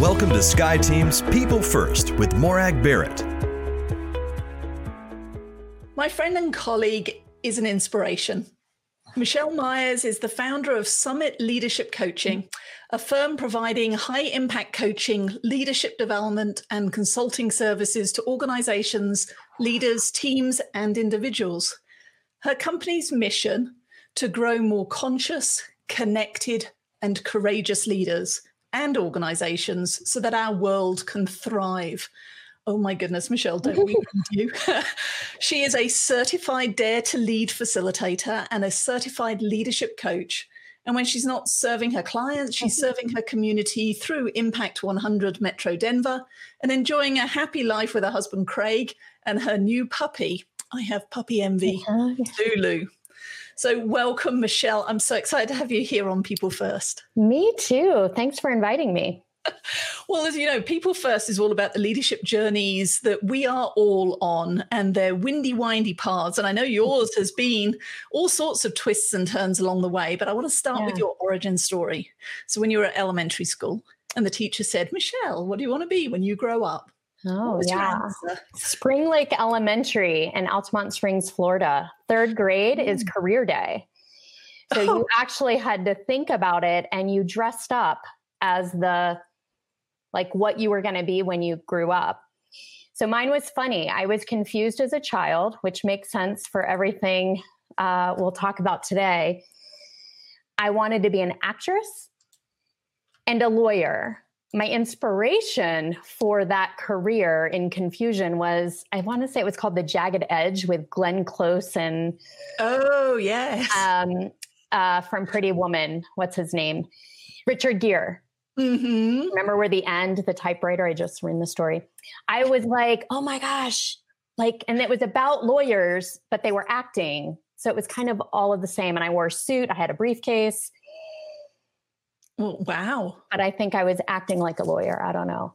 Welcome to SkyeTeam's People First with Morag Barrett. My friend and colleague is an inspiration. Michelle Myers is the founder of Summit Leadership Coaching, a firm providing high impact coaching, leadership development, and consulting services to organizations, leaders, teams, and individuals. Her company's mission to grow more conscious, connected, and courageous leaders and organizations so that our world can thrive. Oh my goodness, Michelle, don't we you? she is a certified Dare to Lead facilitator and a certified leadership coach. And when she's not serving her clients, she's serving her community through Impact 100 Metro Denver and enjoying a happy life with her husband, Craig, and her new puppy. I have puppy envy, Lulu. So, welcome, Michelle. I'm so excited to have you here on People First. Me too. Thanks for inviting me. Well, as you know, People First is all about the leadership journeys that we are all on and their windy, windy paths. And I know yours has been all sorts of twists and turns along the way, but I want to start yeah. with your origin story. So, when you were at elementary school and the teacher said, Michelle, what do you want to be when you grow up? Oh, yeah. Spring Lake Elementary in Altamonte Springs, Florida. Third grade mm. is career day. So you actually had to think about it and you dressed up as the like what you were going to be when you grew up. So mine was funny. I was confused as a child, which makes sense for everything uh, we'll talk about today. I wanted to be an actress and a lawyer my inspiration for that career in confusion was I want to say it was called The Jagged Edge with Glenn Close and oh yes um, uh, from Pretty Woman. What's his name? Richard Gere. Mm-hmm. Remember where the end, the typewriter? I just read the story. I was like, oh my gosh, like, and it was about lawyers, but they were acting, so it was kind of all of the same. And I wore a suit. I had a briefcase wow. But I think I was acting like a lawyer. I don't know.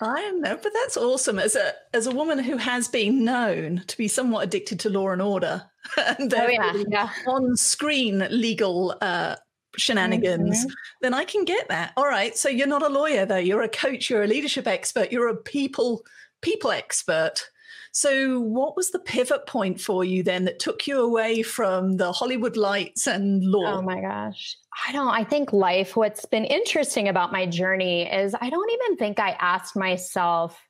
I know, but that's awesome. As a as a woman who has been known to be somewhat addicted to law and order, and oh, yeah, yeah. on screen legal uh, shenanigans, mm-hmm. then I can get that. All right, so you're not a lawyer though. You're a coach. You're a leadership expert. You're a people people expert. So, what was the pivot point for you then that took you away from the Hollywood lights and law? Oh my gosh. I don't, I think life, what's been interesting about my journey is I don't even think I asked myself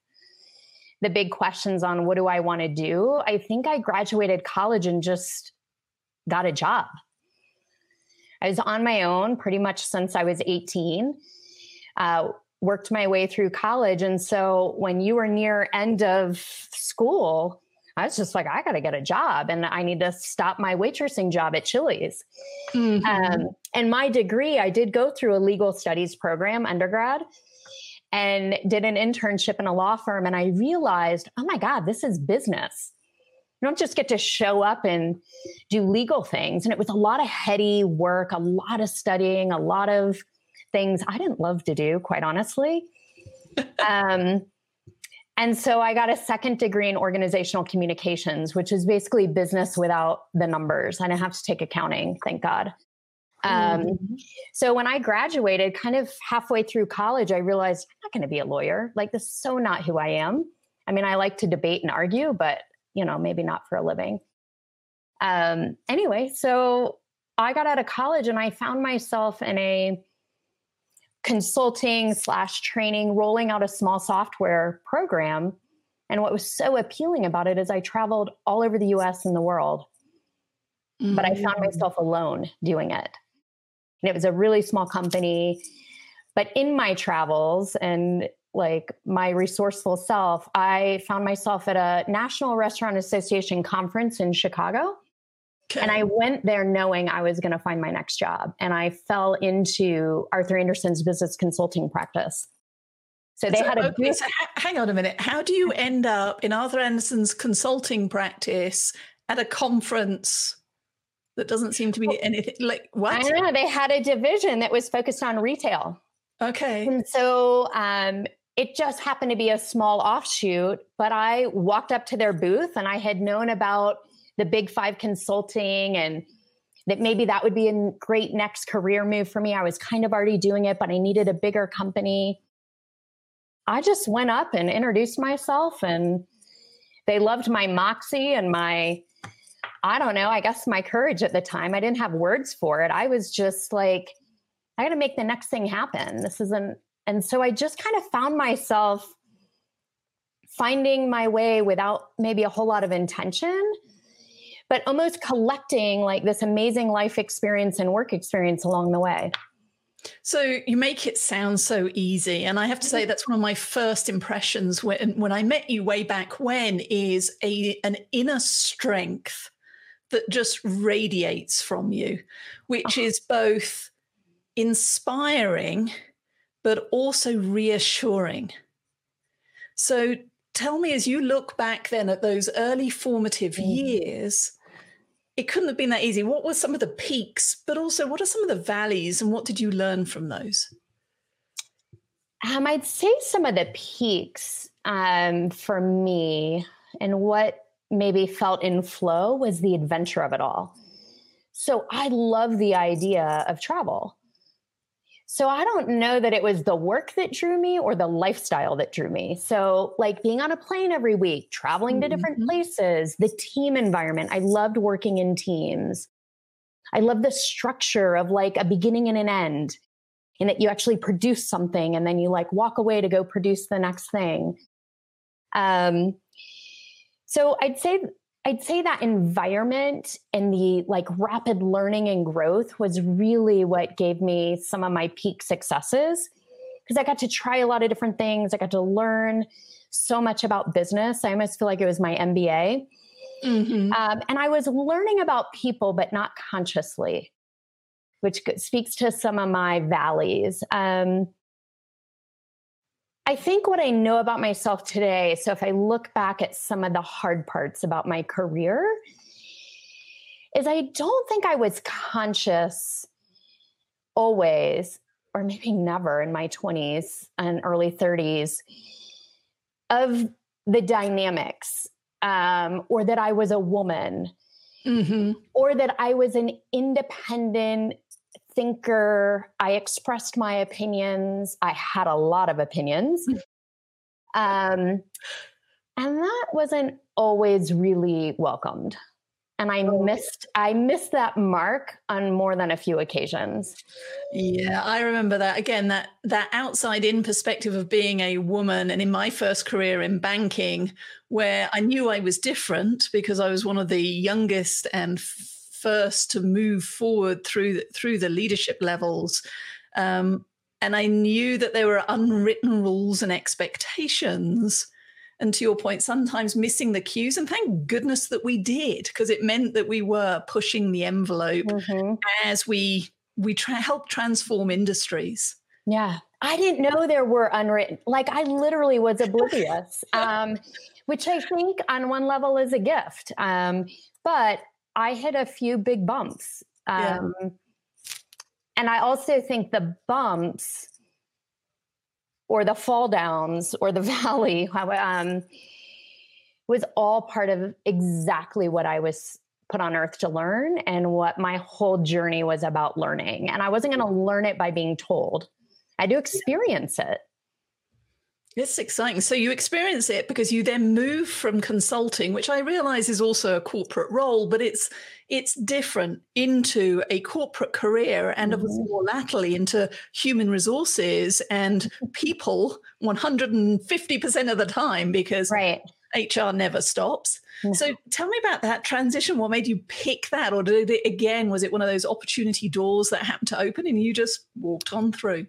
the big questions on what do I want to do. I think I graduated college and just got a job. I was on my own pretty much since I was 18. Uh, worked my way through college. And so when you were near end of school, I was just like, I got to get a job and I need to stop my waitressing job at Chili's. Mm-hmm. Um, and my degree, I did go through a legal studies program, undergrad, and did an internship in a law firm. And I realized, oh my God, this is business. You don't just get to show up and do legal things. And it was a lot of heady work, a lot of studying, a lot of things I didn't love to do, quite honestly. um, and so I got a second degree in organizational communications, which is basically business without the numbers. I didn't have to take accounting, thank God. Um, mm-hmm. So when I graduated, kind of halfway through college, I realized I'm not going to be a lawyer. Like, this is so not who I am. I mean, I like to debate and argue, but, you know, maybe not for a living. Um, anyway, so I got out of college and I found myself in a consulting slash training, rolling out a small software program. And what was so appealing about it is I traveled all over the US and the world, mm-hmm. but I found mm. myself alone doing it. And it was a really small company. But in my travels and like my resourceful self, I found myself at a National Restaurant Association conference in Chicago. Okay. And I went there knowing I was going to find my next job. And I fell into Arthur Andersen's business consulting practice. So they so, had a okay, so hang on a minute. How do you end up in Arthur Andersen's consulting practice at a conference that doesn't seem to be anything like what? I don't know. They had a division that was focused on retail. Okay. And so um, it just happened to be a small offshoot, but I walked up to their booth and I had known about the big five consulting and that maybe that would be a great next career move for me. I was kind of already doing it, but I needed a bigger company. I just went up and introduced myself, and they loved my moxie and my, I don't know, I guess my courage at the time. I didn't have words for it. I was just like, I got to make the next thing happen. This isn't, and so I just kind of found myself finding my way without maybe a whole lot of intention but almost collecting like this amazing life experience and work experience along the way. So you make it sound so easy. And I have to say mm-hmm. that's one of my first impressions when when I met you way back when is a an inner strength that just radiates from you, which uh-huh. is both inspiring but also reassuring. So tell me as you look back then at those early formative mm. years, it couldn't have been that easy. What were some of the peaks, but also what are some of the valleys and what did you learn from those? Um, I'd say some of the peaks um, for me and what maybe felt in flow was the adventure of it all. So I love the idea of travel. So I don't know that it was the work that drew me or the lifestyle that drew me. So, like being on a plane every week, traveling to different mm-hmm. places, the team environment. I loved working in teams. I love the structure of like a beginning and an end, and that you actually produce something and then you like walk away to go produce the next thing. Um, so I'd say I'd say that environment and the like rapid learning and growth was really what gave me some of my peak successes because I got to try a lot of different things. I got to learn so much about business. I almost feel like it was my MBA. Mm-hmm. Um, and I was learning about people, but not consciously, which speaks to some of my valleys. Um, I think what I know about myself today, so if I look back at some of the hard parts about my career, is I don't think I was conscious always, or maybe never in my 20s and early 30s, of the dynamics, um, or that I was a woman, mm-hmm. or that I was an independent thinker. I expressed my opinions. I had a lot of opinions. Hmm. Um, and that wasn't always really welcomed. And I oh. missed I missed that mark on more than a few occasions. Yeah, I remember that again that that outside in perspective of being a woman and in my first career in banking where I knew I was different because I was one of the youngest and first to move forward through through the leadership levels. Um, and I knew that there were unwritten rules and expectations. And to your point, sometimes missing the cues. And thank goodness that we did, because it meant that we were pushing the envelope mm-hmm. as we we tra- help transform industries. Yeah, I didn't know there were unwritten. Like I literally was oblivious, um, which I think on one level is a gift. Um, but I hit a few big bumps. Um, yeah. And I also think the bumps or the fall downs or the valley um, was all part of exactly what I was put on earth to learn and what my whole journey was about learning. And I wasn't going to learn it by being told, I had to experience it. It's exciting. So you experience it because you then move from consulting, which I realize is also a corporate role, but it's it's different into a corporate career and mm-hmm. more latterly into human resources and people 150% of the time because right. HR never stops. Mm-hmm. So tell me about that transition. What made you pick that? Or did it again, was it one of those opportunity doors that happened to open and you just walked on through?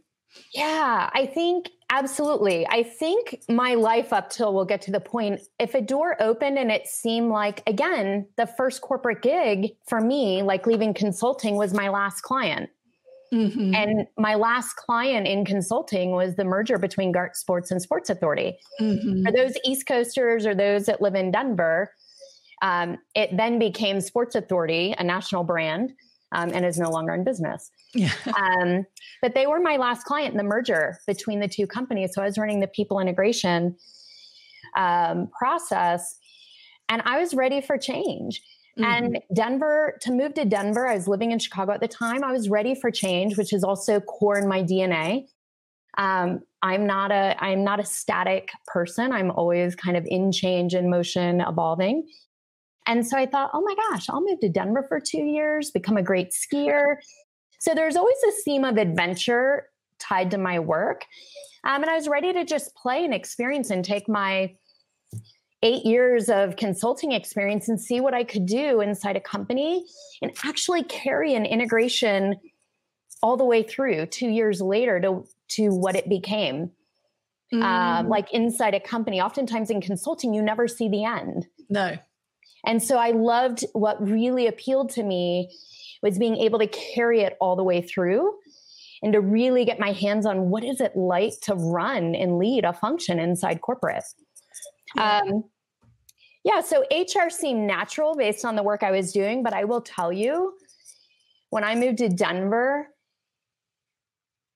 Yeah, I think absolutely. I think my life up till we'll get to the point, if a door opened and it seemed like, again, the first corporate gig for me, like leaving consulting, was my last client. Mm-hmm. And my last client in consulting was the merger between Gart Sports and Sports Authority. Mm-hmm. For those East Coasters or those that live in Denver, um, it then became Sports Authority, a national brand, um, and is no longer in business. Yeah. Um, but they were my last client in the merger between the two companies. So I was running the people integration um, process and I was ready for change. Mm-hmm. And Denver, to move to Denver, I was living in Chicago at the time. I was ready for change, which is also core in my DNA. Um, I'm not a I'm not a static person. I'm always kind of in change in motion, evolving. And so I thought, oh my gosh, I'll move to Denver for two years, become a great skier. So there's always a theme of adventure tied to my work. Um, and I was ready to just play and experience and take my eight years of consulting experience and see what I could do inside a company and actually carry an integration all the way through two years later to, to what it became. Um, mm. Um, like inside a company, oftentimes in consulting, you never see the end. No. And so I loved what really appealed to me was being able to carry it all the way through and to really get my hands on what is it like to run and lead a function inside corporate. Yeah. Um, yeah, so HR seemed natural based on the work I was doing, but I will tell you, when I moved to Denver,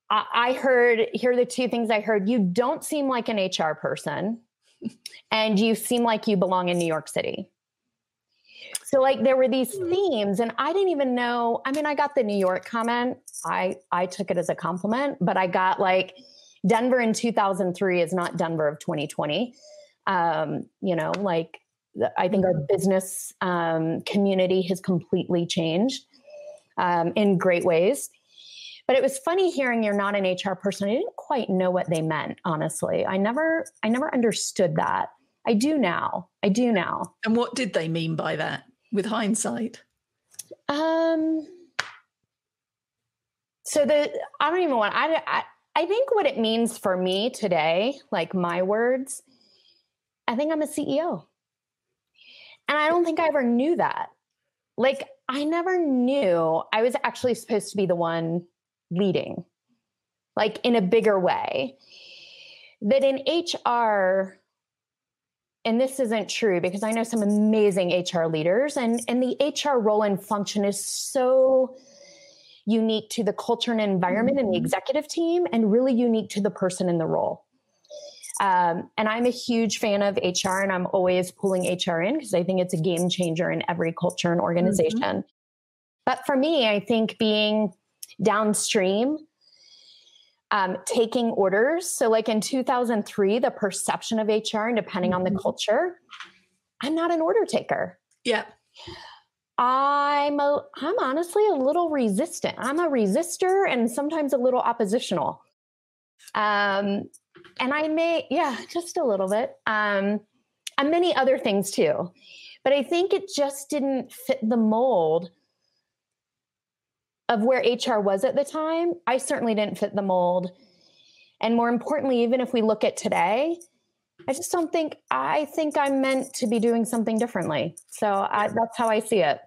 I, I heard here are the two things I heard. You don't seem like an HR person, and you seem like you belong in New York City. So like there were these hmm. themes and I didn't even know. I mean, I got the New York comment. I I took it as a compliment, but I got like Denver in 2003 is not Denver of 2020. Um, you know, like I think our business um, community has completely changed um, in great ways. But it was funny hearing you're not an HR person. I didn't quite know what they meant, honestly. I never, I never understood that. I do now. I do now. And what did they mean by that with hindsight? Um, so the, I don't even want, I, I, I think what it means for me today, like my words, I think I'm a CEO. And I don't think I ever knew that. Like, I never knew I was actually supposed to be the one leading, like in a bigger way. That in HR, and this isn't true because I know some amazing HR leaders, and, and the HR role and function is so unique to the culture and environment mm-hmm. and the mm-hmm. executive team, and really unique to the person in the role. Um, and I'm a huge fan of HR, and I'm always pulling HR in because I think it's a game changer in every culture and organization. Mm-hmm. But for me, I think being downstream um, taking orders. So, like in 2003, the perception of HR, and depending on the mm-hmm. culture, I'm not an order taker. Yeah. I'm a, I'm honestly a little resistant. I'm a resistor and sometimes a little oppositional. Um, and I may, yeah, just a little bit. Um, and many other things too. But I think it just didn't fit the mold of where HR was at the time, I certainly didn't fit the mold. And more importantly, even if we look at today, I just don't think I think I'm meant to be doing something differently. So I, that's how I see it.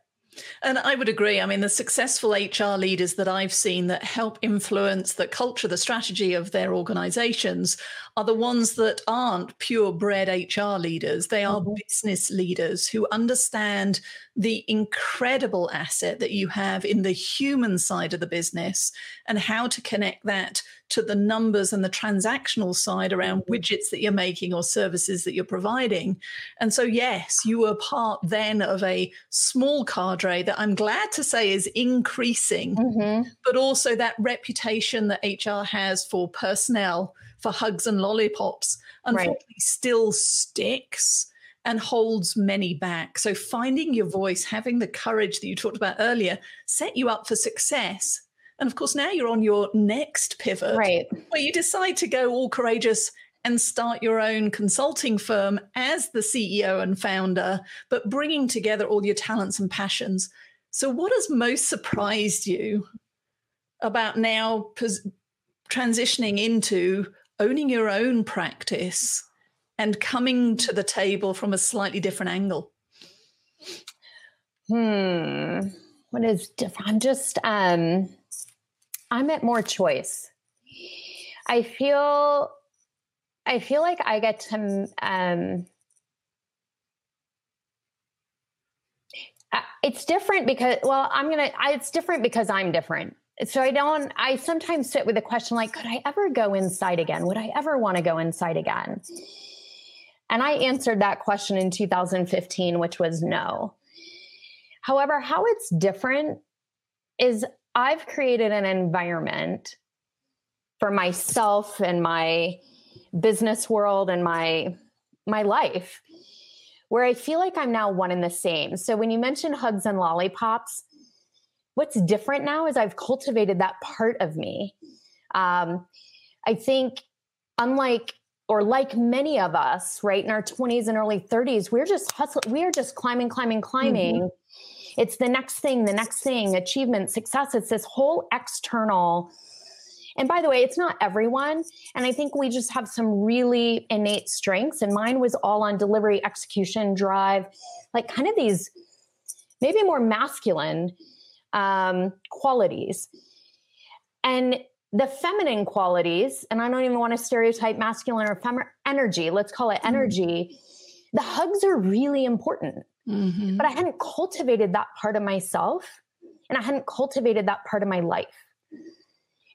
And I would agree. I mean, the successful HR leaders that I've seen that help influence the culture, the strategy of their organizations are the ones that aren't purebred HR leaders. They are mm-hmm. business leaders who understand the incredible asset that you have in the human side of the business and how to connect that to the numbers and the transactional side around mm-hmm. widgets that you're making or services that you're providing. And so, yes, you were part then of a small cadre that I'm glad to say is increasing, mm-hmm. but also that reputation that HR has for personnel for hugs and lollipops, unfortunately, right. still sticks and holds many back. So, finding your voice, having the courage that you talked about earlier, set you up for success. And of course, now you're on your next pivot, right. where you decide to go all courageous and start your own consulting firm as the CEO and founder, but bringing together all your talents and passions. So, what has most surprised you about now pos- transitioning into owning your own practice and coming to the table from a slightly different angle? Hmm. What is different? I'm just um I'm at more choice. I feel I feel like I get to um it's different because well i'm gonna it's different because i'm different so I don't, I sometimes sit with a question like, could I ever go inside again? Would I ever want to go inside again? And I answered that question in 2015, which was no. However, how it's different is I've created an environment for myself and my business world and my my life where I feel like I'm now one and the same. So when you mention hugs and lollipops, what's different now is I've cultivated that part of me. Um, I think, unlike or like many of us, right in our 20s and early 30s, we're just hustling, we are just climbing, climbing, climbing. Mm-hmm. It's the next thing, the next thing, achievement, success. It's this whole external. And by the way, it's not everyone. And I think we just have some really innate strengths. And mine was all on delivery, execution, drive, like kind of these maybe more masculine um, qualities. And the feminine qualities, and I don't even want to stereotype masculine or feminine energy, let's call it mm-hmm. energy. Mm-hmm. The hugs are really important. Mm-hmm. But I hadn't cultivated that part of myself and I hadn't cultivated that part of my life.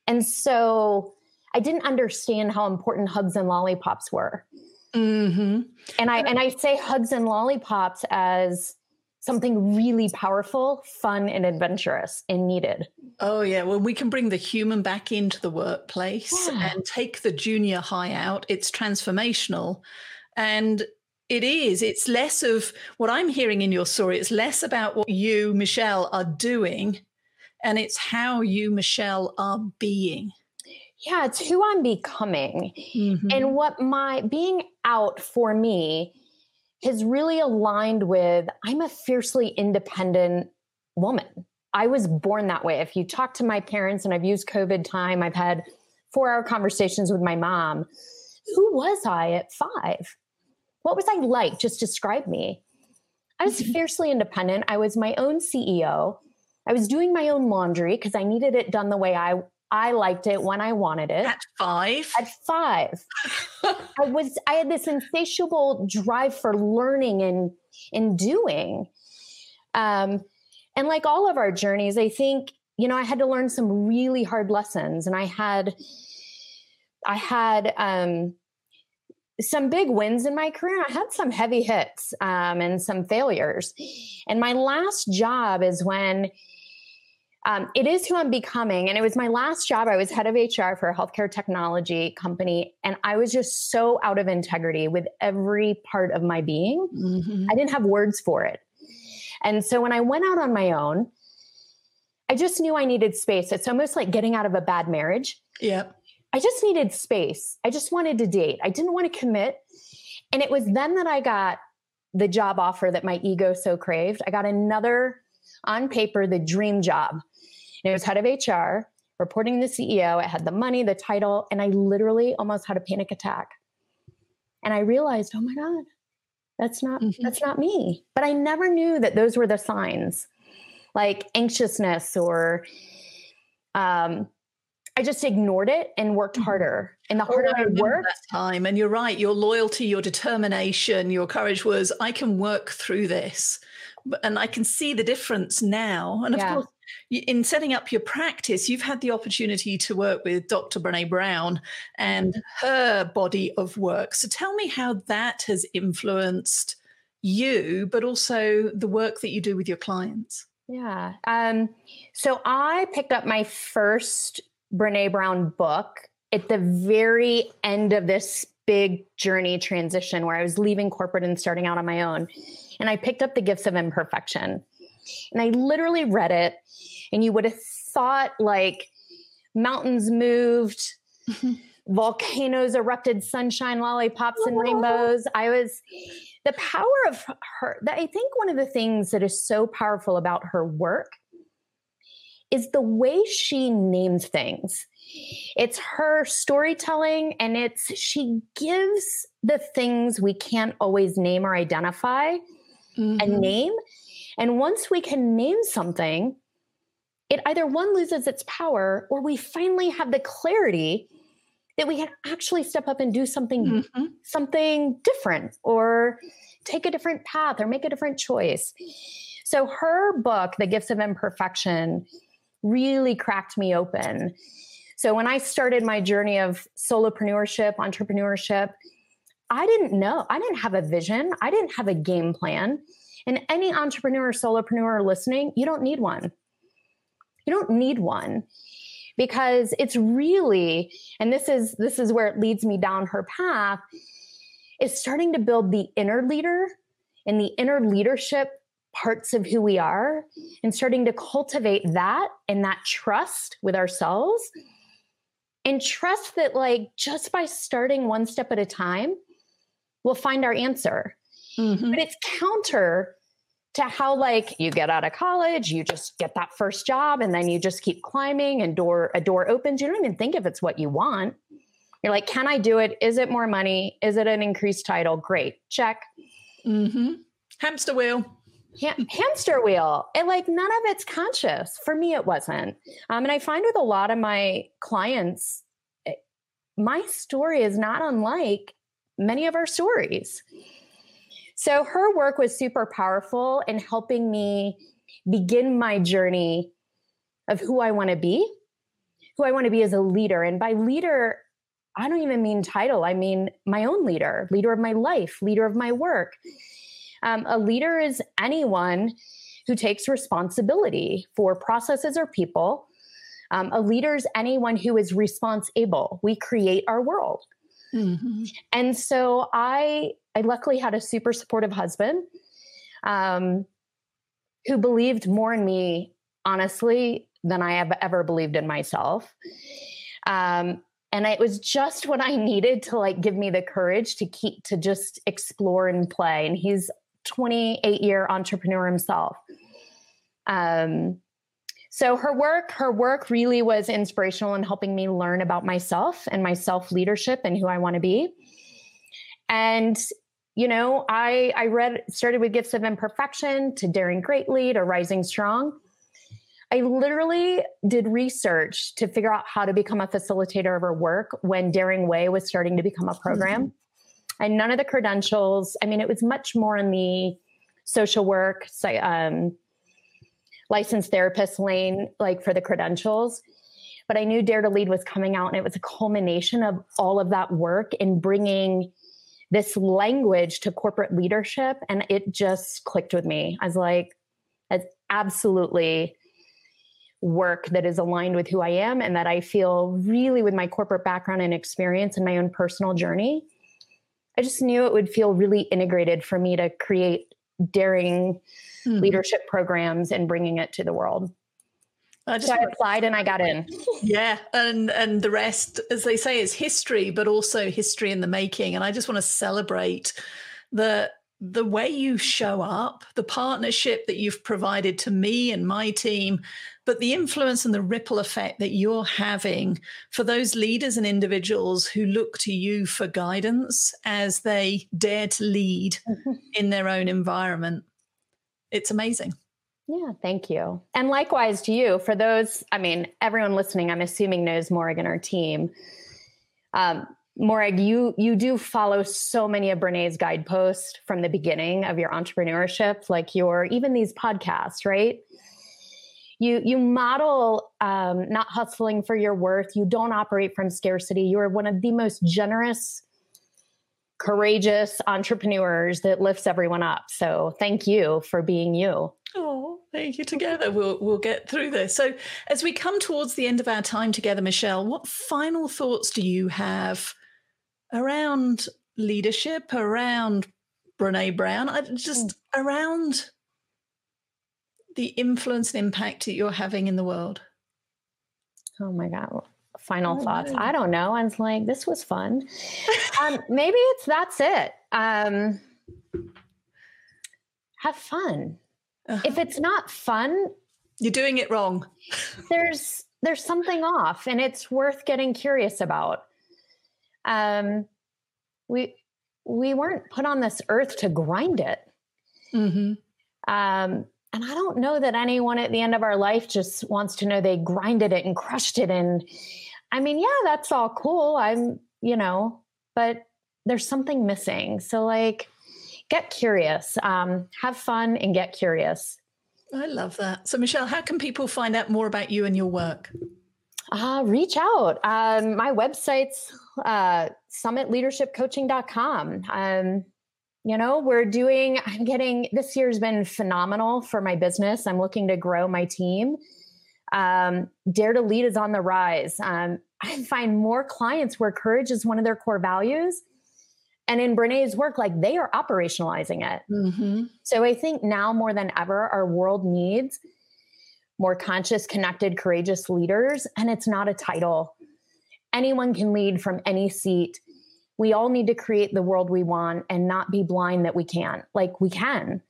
And so I didn't understand how important hugs and lollipops were. Mm-hmm. And I and I say hugs and lollipops as something really powerful, fun, and adventurous and needed. Oh, yeah. Well, we can bring the human back into the workplace yeah. and take the junior high out. It's transformational. And it is. It's less of what I'm hearing in your story. It's less about what you, Michelle, are doing, and it's how you, Michelle, are being. Yeah, it's who I'm becoming. Mm-hmm. And what my being out for me has really aligned with I'm a fiercely independent woman. I was born that way. If you talk to my parents, and I've used COVID time, I've had four hour conversations with my mom. Who was I at five? What was I like? Just describe me. I was mm-hmm. fiercely independent. I was my own CEO. I was doing my own laundry because I needed it done the way I I liked it when I wanted it. At five? At five. I was I had this insatiable drive for learning and and doing. Um, and like all of our journeys, I think, you know, I had to learn some really hard lessons. And I had I had um some big wins in my career. I had some heavy hits um, and some failures. And my last job is when um, it is who I'm becoming. And it was my last job. I was head of HR for a healthcare technology company. And I was just so out of integrity with every part of my being. Mm-hmm. I didn't have words for it. And so when I went out on my own, I just knew I needed space. It's almost like getting out of a bad marriage. Yeah. I just needed space. I just wanted to date. I didn't want to commit. And it was then that I got the job offer that my ego so craved. I got another on paper the dream job it was head of HR, reporting the CEO. It had the money, the title, and I literally almost had a panic attack. And I realized, oh my God, that's not mm-hmm. that's not me. But I never knew that those were the signs, like anxiousness or um, I just ignored it and worked mm-hmm. harder. And the oh, harder oh, I, I worked, that time. And you're right. Your loyalty, your determination, your courage was, I can work through this, and I can see the difference now. And of yeah. course, in setting up your practice, you've had the opportunity to work with Dr. Brene Brown and mm-hmm. her body of work. So tell me how that has influenced you, but also the work that you do with your clients. Yeah. Um, so I picked up my first Brene Brown book at the very end of this big journey transition where I was leaving corporate and starting out on my own. And I picked up The Gifts of Imperfection. And I literally read it, and you would have thought like mountains moved, volcanoes erupted, sunshine, lollipops, and rainbows. I was the power of her. I think one of the things that is so powerful about her work is the way she names things. It's her storytelling, and it's she gives the things we can't always name or identify mm-hmm. a name and once we can name something, it either one loses its power or we finally have the clarity that we can actually step up and do something mm-hmm. something different or take a different path or make a different choice. So her book, The Gifts of Imperfection, really cracked me open. So when I started my journey of solopreneurship, entrepreneurship, I didn't know. I didn't have a vision. I didn't have a game plan. And any entrepreneur, solopreneur listening, you don't need one. You don't need one because it's really and this is this is where it leads me down her path is starting to build the inner leader and the inner leadership parts of who we are and starting to cultivate that and that trust with ourselves. And trust that like just by starting one step at a time we'll find our answer. Mm-hmm. but it's counter to how like you get out of college you just get that first job and then you just keep climbing and door a door opens. You don't even think if it's what you want. You're like can i do it? Is it more money? Is it an increased title? Great. Check. Mm-hmm. hamster wheel hamster wheel and like none of it's conscious. For me it wasn't. Um, and i find with a lot of my clients it, eh, my story is not unlike many of our stories. So her work was super powerful in helping me begin my journey of who i want to be who i want to be as a leader. And by leader i don't even mean title i mean my own leader leader of my life leader of my work um, a leader is anyone who takes responsibility for processes or people. Um, a leader is anyone who is responsible. We create our world. Mm-hmm. And so I, I luckily had a super supportive husband um, who believed more in me, honestly, than I have ever believed in myself. Um, and it was just what I needed to like give me the courage to keep to just explore and play. And he's 28 year entrepreneur himself. Um, so her work, her work really was inspirational in helping me learn about myself and my self leadership and who I want to be. And you know, I I read started with Gifts of Imperfection to Daring Greatly to Rising Strong. I literally did research to figure out how to become a facilitator of her work when Daring Way was starting to become a program. Mm-hmm and none of the credentials. I mean, it was much more in the social work, um, licensed therapist lane, like for the credentials. But I knew Dare to Lead was coming out, and it was a culmination of all of that work in bringing this language to corporate leadership. And it just clicked with me. I was like, it's absolutely work that is aligned with who I am and that I feel really with my corporate background and experience and my own personal journey I just knew it would feel really integrated for me to create daring mm. leadership programs and bringing it to the world. I just so I applied and I got in. Yeah, and and the rest, as they say, is history, but also history in the making. And I just want to celebrate the the way you show up, the partnership that you've provided to me and my team, but the influence and the ripple effect that you're having for those leaders and individuals who look to you for guidance as they dare to lead mm-hmm. in their own environment. It's amazing. Yeah, thank you. And likewise to you, for those, I mean, everyone listening, I'm assuming knows Morag, and our team. Um, Morag, you you do follow so many of Brene's guideposts from the beginning of your entrepreneurship, like your even these podcasts, right? You you model um, not hustling for your worth. You don't operate from scarcity. You are one of the most generous, courageous entrepreneurs that lifts everyone up. So thank you for being you. Oh, thank you. Together, we'll we'll get through this. So, as we come towards the end of our time together, Michelle, what final thoughts do you have around leadership, around Brene Brown, just mm. around the influence and impact that you're having in the world? Oh my God. Final oh, thoughts. I don't know. I was like, this was fun. um, maybe it's that's it. Um, have fun. Uh-huh. If it's not fun, you're doing it wrong. there's there's something off and it's worth getting curious about um, we we weren't put on this earth to grind it. Mm-hmm. Um, and I don't know that anyone at the end of our life just wants to know they grinded it and crushed it. And I mean, yeah, that's all cool. I'm, you know, but there's something missing. So, like, get curious, um, have fun, and get curious. I love that. So, Michelle, how can people find out more about you and your work? Uh, reach out. Um, my website's uh, summitleadershipcoaching.com. Um, you know, we're doing, I'm getting, this year's been phenomenal for my business. I'm looking to grow my team. Um, Dare to Lead is on the rise. Um, I find more clients where courage is one of their core values. And in Brene's work, like they are operationalizing it. Mm-hmm. So I think now more than ever, our world needs more conscious, connected, courageous leaders. And it's not a title. Anyone can lead from any seat. We all need to create the world we want and not be blind that we can't. Like we can.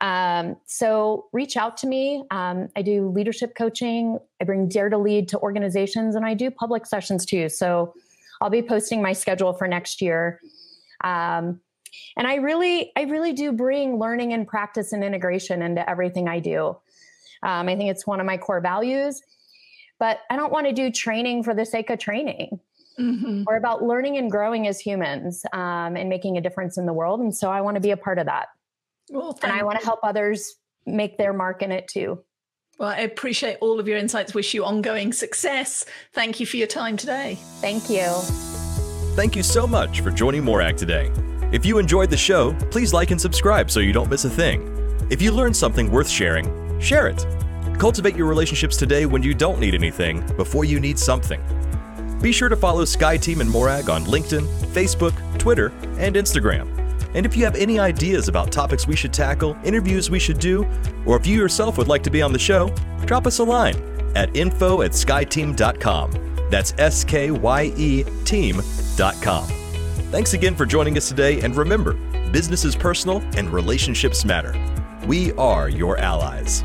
Um, so reach out to me. Um, I do leadership coaching. I bring Dare to Lead to organizations, and I do public sessions too. So I'll be posting my schedule for next year. Um, and I really, I really do bring learning and practice and integration into everything I do. Um, I think it's one of my core values. But I don't want to do training for the sake of training. Mm-hmm. We're about learning and growing as humans um, and making a difference in the world. And so I want to be a part of that. Well, and I want to help others make their mark in it too. Well, I appreciate all of your insights. Wish you ongoing success. Thank you for your time today. Thank you. Thank you so much for joining Morag today. If you enjoyed the show, please like and subscribe so you don't miss a thing. If you learned something worth sharing, share it. Cultivate your relationships today when you don't need anything before you need something. Be sure to follow SkyeTeam and Morag on LinkedIn, Facebook, Twitter, and Instagram. And if you have any ideas about topics we should tackle, interviews we should do, or if you yourself would like to be on the show, drop us a line at info at skyeteam.com. That's S K Y E team.com. Thanks again for joining us today, and remember business is personal and relationships matter. We are your allies.